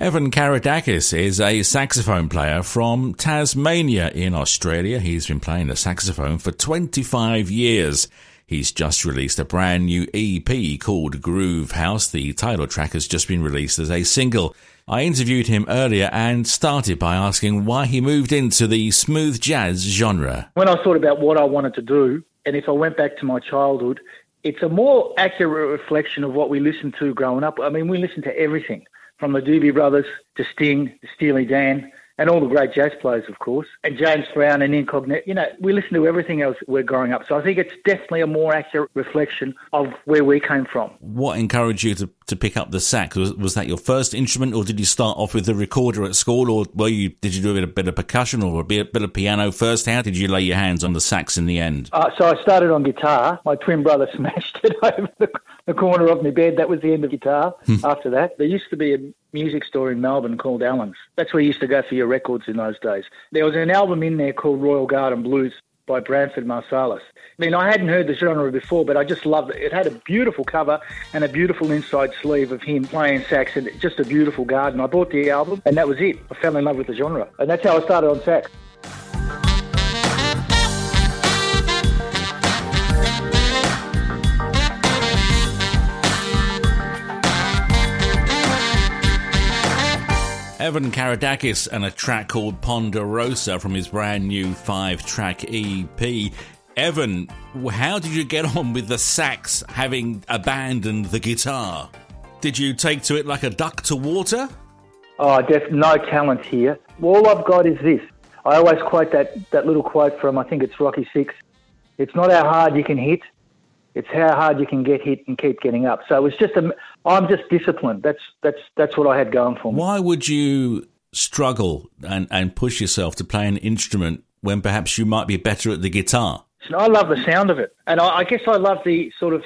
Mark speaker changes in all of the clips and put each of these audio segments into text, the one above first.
Speaker 1: Evan Carydakis is a saxophone player from Tasmania in Australia. He's been playing the saxophone for 25 years. He's just released a brand new EP called Groove House. The title track has just been released as a single. I interviewed him earlier and started by asking why he moved into the smooth jazz genre.
Speaker 2: When I thought about what I wanted to do, and if I went back to my childhood, it's a more accurate reflection of what we listened to growing up. I mean, we listened to everything from the Doobie Brothers to Sting, to Steely Dan, and all the great jazz players, of course, and James Brown and Incognito. You know, we listen to everything else we're growing up. So I think it's definitely a more accurate reflection of where we came from.
Speaker 1: What encouraged you to, to pick up the sax? Was, was that your first instrument, or did you start off with the recorder at school, or were you did you do a bit, a bit of percussion or a bit, bit of piano first? How did you lay your hands on the sax in the end?
Speaker 2: Uh, so I started on guitar. My twin brother smashed it over the, the corner of my bed. That was the end of guitar. Hmm. After that, there used to be a music store in Melbourne called Allen's. That's where you used to go for your records in those days. There was an album in there called Royal Garden Blues by Branford Marsalis. I mean, I hadn't heard the genre before, but I just loved it. It had a beautiful cover and a beautiful inside sleeve of him playing sax and just a beautiful garden. I bought the album and that was it. I fell in love with the genre. And that's how I started on sax.
Speaker 1: Evan Carydakis and a track called Ponderosa from his brand new five track EP. Evan, how did you get on with the sax having abandoned the guitar? Did you take to it like a duck to water?
Speaker 2: Oh, def- no talent here. All I've got is this. I always quote that, that little quote from, I think it's Rocky Six. It's not how hard you can hit, it's how hard you can get hit and keep getting up. So it's just a, I'm just disciplined. That's that's that's what I had going for me.
Speaker 1: Why would you struggle and, and push yourself to play an instrument when perhaps you might be better at the guitar?
Speaker 2: I love the sound of it, and I, I guess I love the sort of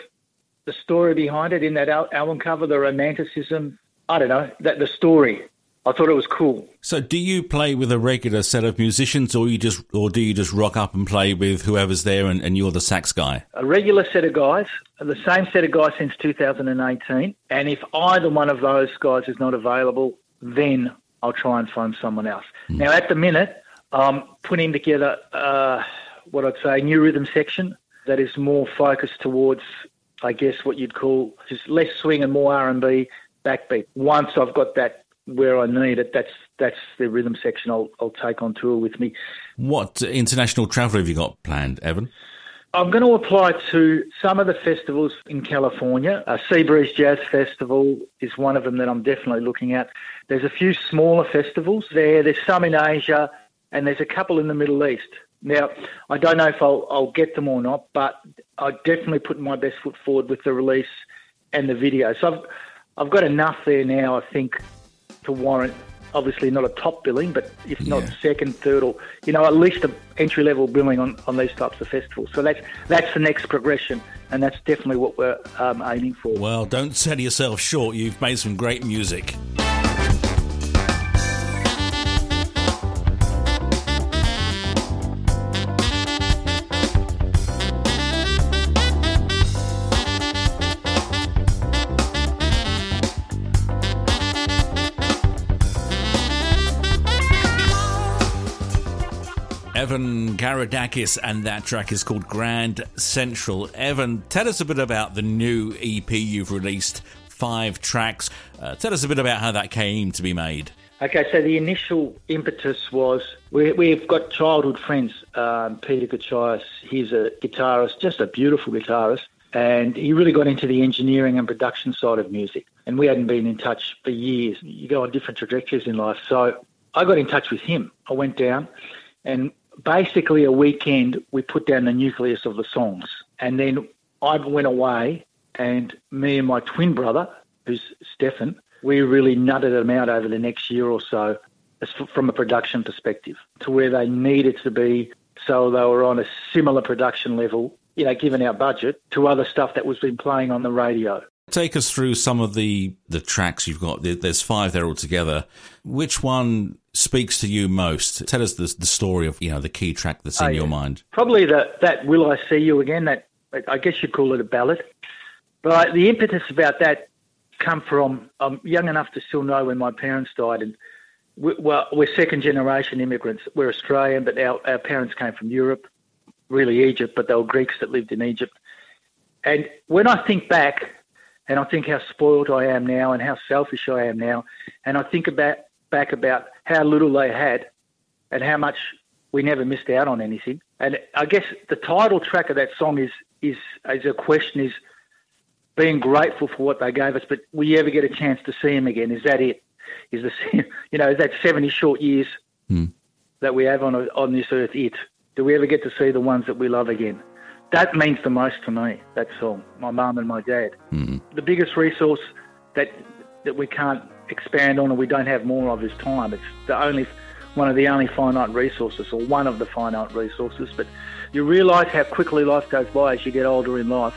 Speaker 2: the story behind it in that album cover, the romanticism. I don't know that the story. I thought it was cool.
Speaker 1: So, do you play with a regular set of musicians, or you just, or do you just rock up and play with whoever's there, and, and you're the sax guy?
Speaker 2: A regular set of guys, the same set of guys since 2018. And if either one of those guys is not available, then I'll try and find someone else. Mm. Now, at the minute, I'm putting together uh, what I'd say a new rhythm section that is more focused towards, I guess, what you'd call just less swing and more R&B backbeat. Once I've got that where I need it, that's that's the rhythm section I'll I'll take on tour with me.
Speaker 1: What international travel have you got planned, Evan?
Speaker 2: I'm going to apply to some of the festivals in California. A Seabreeze Jazz Festival is one of them that I'm definitely looking at. There's a few smaller festivals there. There's some in Asia, and there's a couple in the Middle East. Now, I don't know if I'll, I'll get them or not, but I definitely put my best foot forward with the release and the video. So I've, I've got enough there now, I think, to warrant obviously not a top billing, but if yeah. not second, third, or you know at least an entry level billing on, on these types of festivals. So that's that's the next progression, and that's definitely what we're um, aiming for.
Speaker 1: Well, don't sell yourself short. You've made some great music. Evan Carydakis, and that track is called Grand Central. Evan, tell us a bit about the new EP you've released, five tracks. Uh, tell us a bit about how that came to be made.
Speaker 2: Okay, so the initial impetus was we, have got childhood friends. Um, Peter Kochayas, he's a guitarist, just a beautiful guitarist, and he really got into the engineering and production side of music. And we hadn't been in touch for years. You go on different trajectories in life. So I got in touch with him. I went down and basically a weekend we put down the nucleus of the songs, and then I went away, and me and my twin brother, who's Stefan, we really nutted them out over the next year or so, from a production perspective, to where they needed to be, so they were on a similar production level. You know, given our budget, to other stuff that was been playing on the radio.
Speaker 1: Take us through some of the the tracks you've got. There's five there altogether. Which one speaks to you most? Tell us the, the story of you know the key track that's in oh, your mind.
Speaker 2: Probably that that "Will I See You Again." That I guess you'd call it a ballad. But the impetus about that come from. I'm young enough to still know when my parents died, and we, well, we're second generation immigrants. We're Australian, but our, our parents came from Europe, really Egypt, but they were Greeks that lived in Egypt. And when I think back, and I think how spoiled I am now, and how selfish I am now, and I think about back about how little they had, and how much we never missed out on anything. And I guess the title track of that song is is is a question is being grateful for what they gave us, but will you ever get a chance to see them again? Is that it? Is the you know is that seventy short years mm. that we have on a, on this earth it? Do we ever get to see the ones that we love again? That means the most to me. That song, my mum and my dad. Mm. The biggest resource that that we can't expand on, and we don't have more of, is time. It's the only one of the only finite resources, or one of the finite resources. But you realise how quickly life goes by as you get older in life.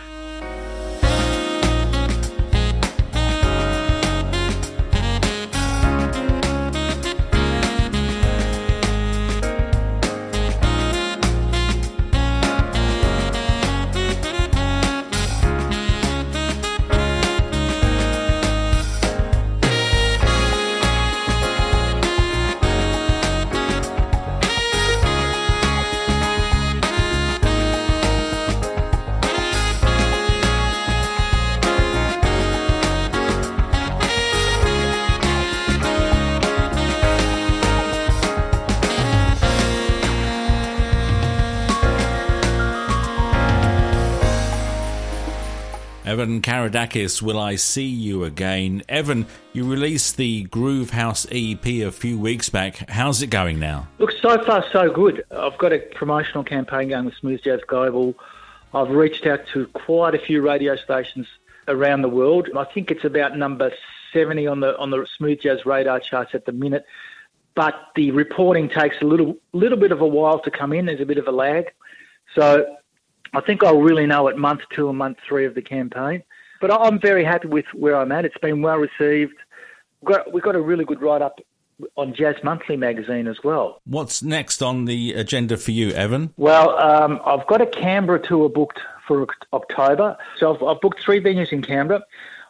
Speaker 1: Evan Carydakis, Will I See You Again? Evan, you released the Groove House EP a few weeks back. How's it going now?
Speaker 2: Look, so far so good. I've got a promotional campaign going with Smooth Jazz Global. I've reached out to quite a few radio stations around the world. I think it's about number 70 on the on the Smooth Jazz radar charts at the minute. But the reporting takes a little little bit of a while to come in. There's a bit of a lag. So I think I'll really know at month two and month three of the campaign. But I'm very happy with where I'm at. It's been well received. We've got, we've got a really good write up on Jazz Monthly magazine as well.
Speaker 1: What's next on the agenda for you, Evan?
Speaker 2: Well, um, I've got a Canberra tour booked for October. So I've, I've, booked three venues in Canberra.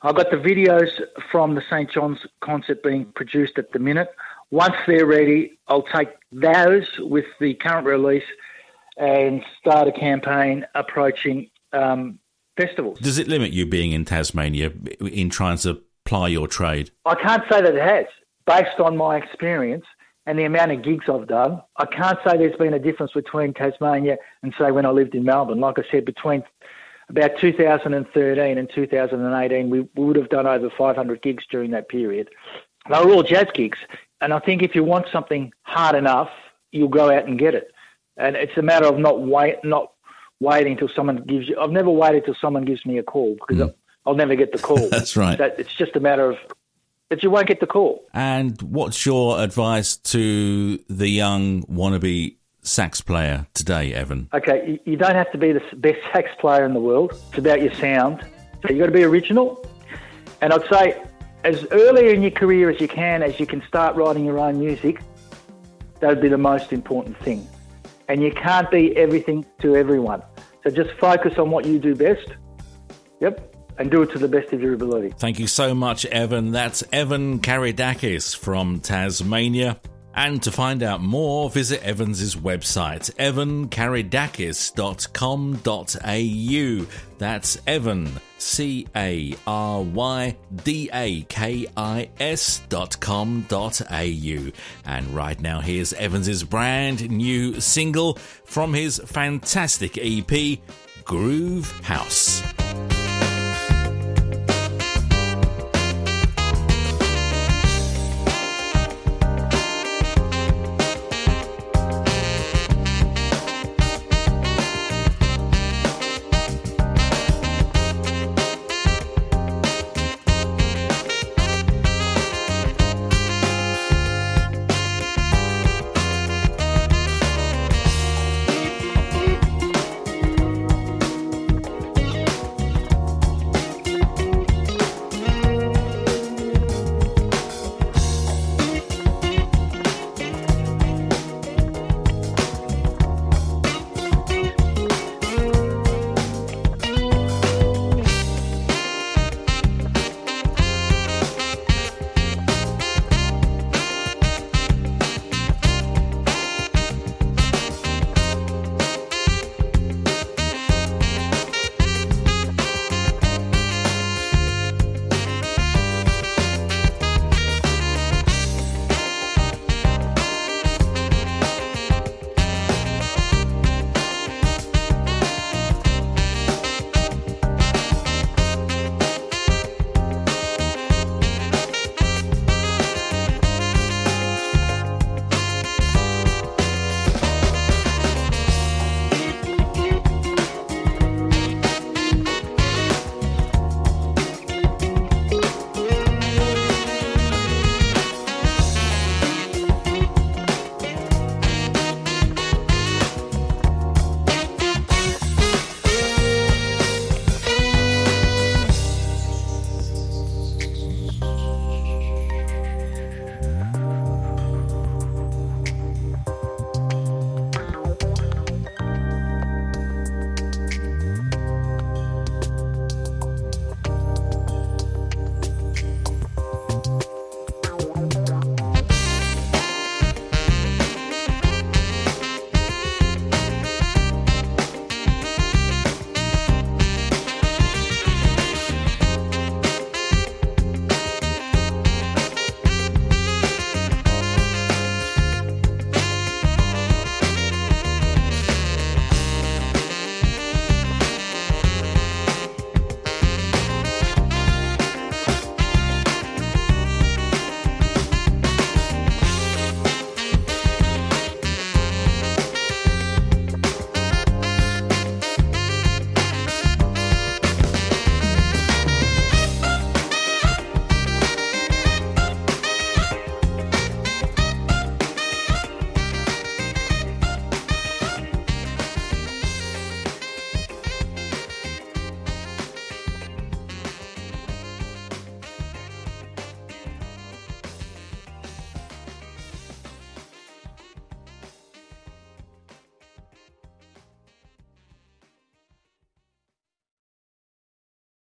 Speaker 2: I've got the videos from the St. John's concert being produced at the minute. Once they're ready, I'll take those with the current release and start a campaign approaching um, festivals.
Speaker 1: Does it limit you being in Tasmania in trying to ply your trade?
Speaker 2: I can't say that it has. Based on my experience and the amount of gigs I've done, I can't say there's been a difference between Tasmania and, say, when I lived in Melbourne. Like I said, between about 2013 and 2018, we, we would have done over 500 gigs during that period. They were all jazz gigs. And I think if you want something hard enough, you'll go out and get it and it's a matter of not wait, not waiting until someone gives you. I've never waited till someone gives me a call because mm. I'll never get the call.
Speaker 1: That's right.
Speaker 2: That, it's just a matter of that you won't get the call.
Speaker 1: And what's your advice to the young wannabe sax player today, Evan?
Speaker 2: Okay, you, you don't have to be the best sax player in the world. It's about your sound. So you've got to be original. And I'd say as early in your career as you can, as you can start writing your own music, that would be the most important thing and you can't be everything to everyone. So just focus on what you do best. Yep. And do it to the best of your ability.
Speaker 1: Thank you so much, Evan. That's Evan Carydakis from Tasmania. And to find out more, visit Evans's website, evancarydakis.com.au. That's Evan, C A R Y D A K I S dot com dot au. And right now, here's Evans's brand new single from his fantastic EP, Groove House.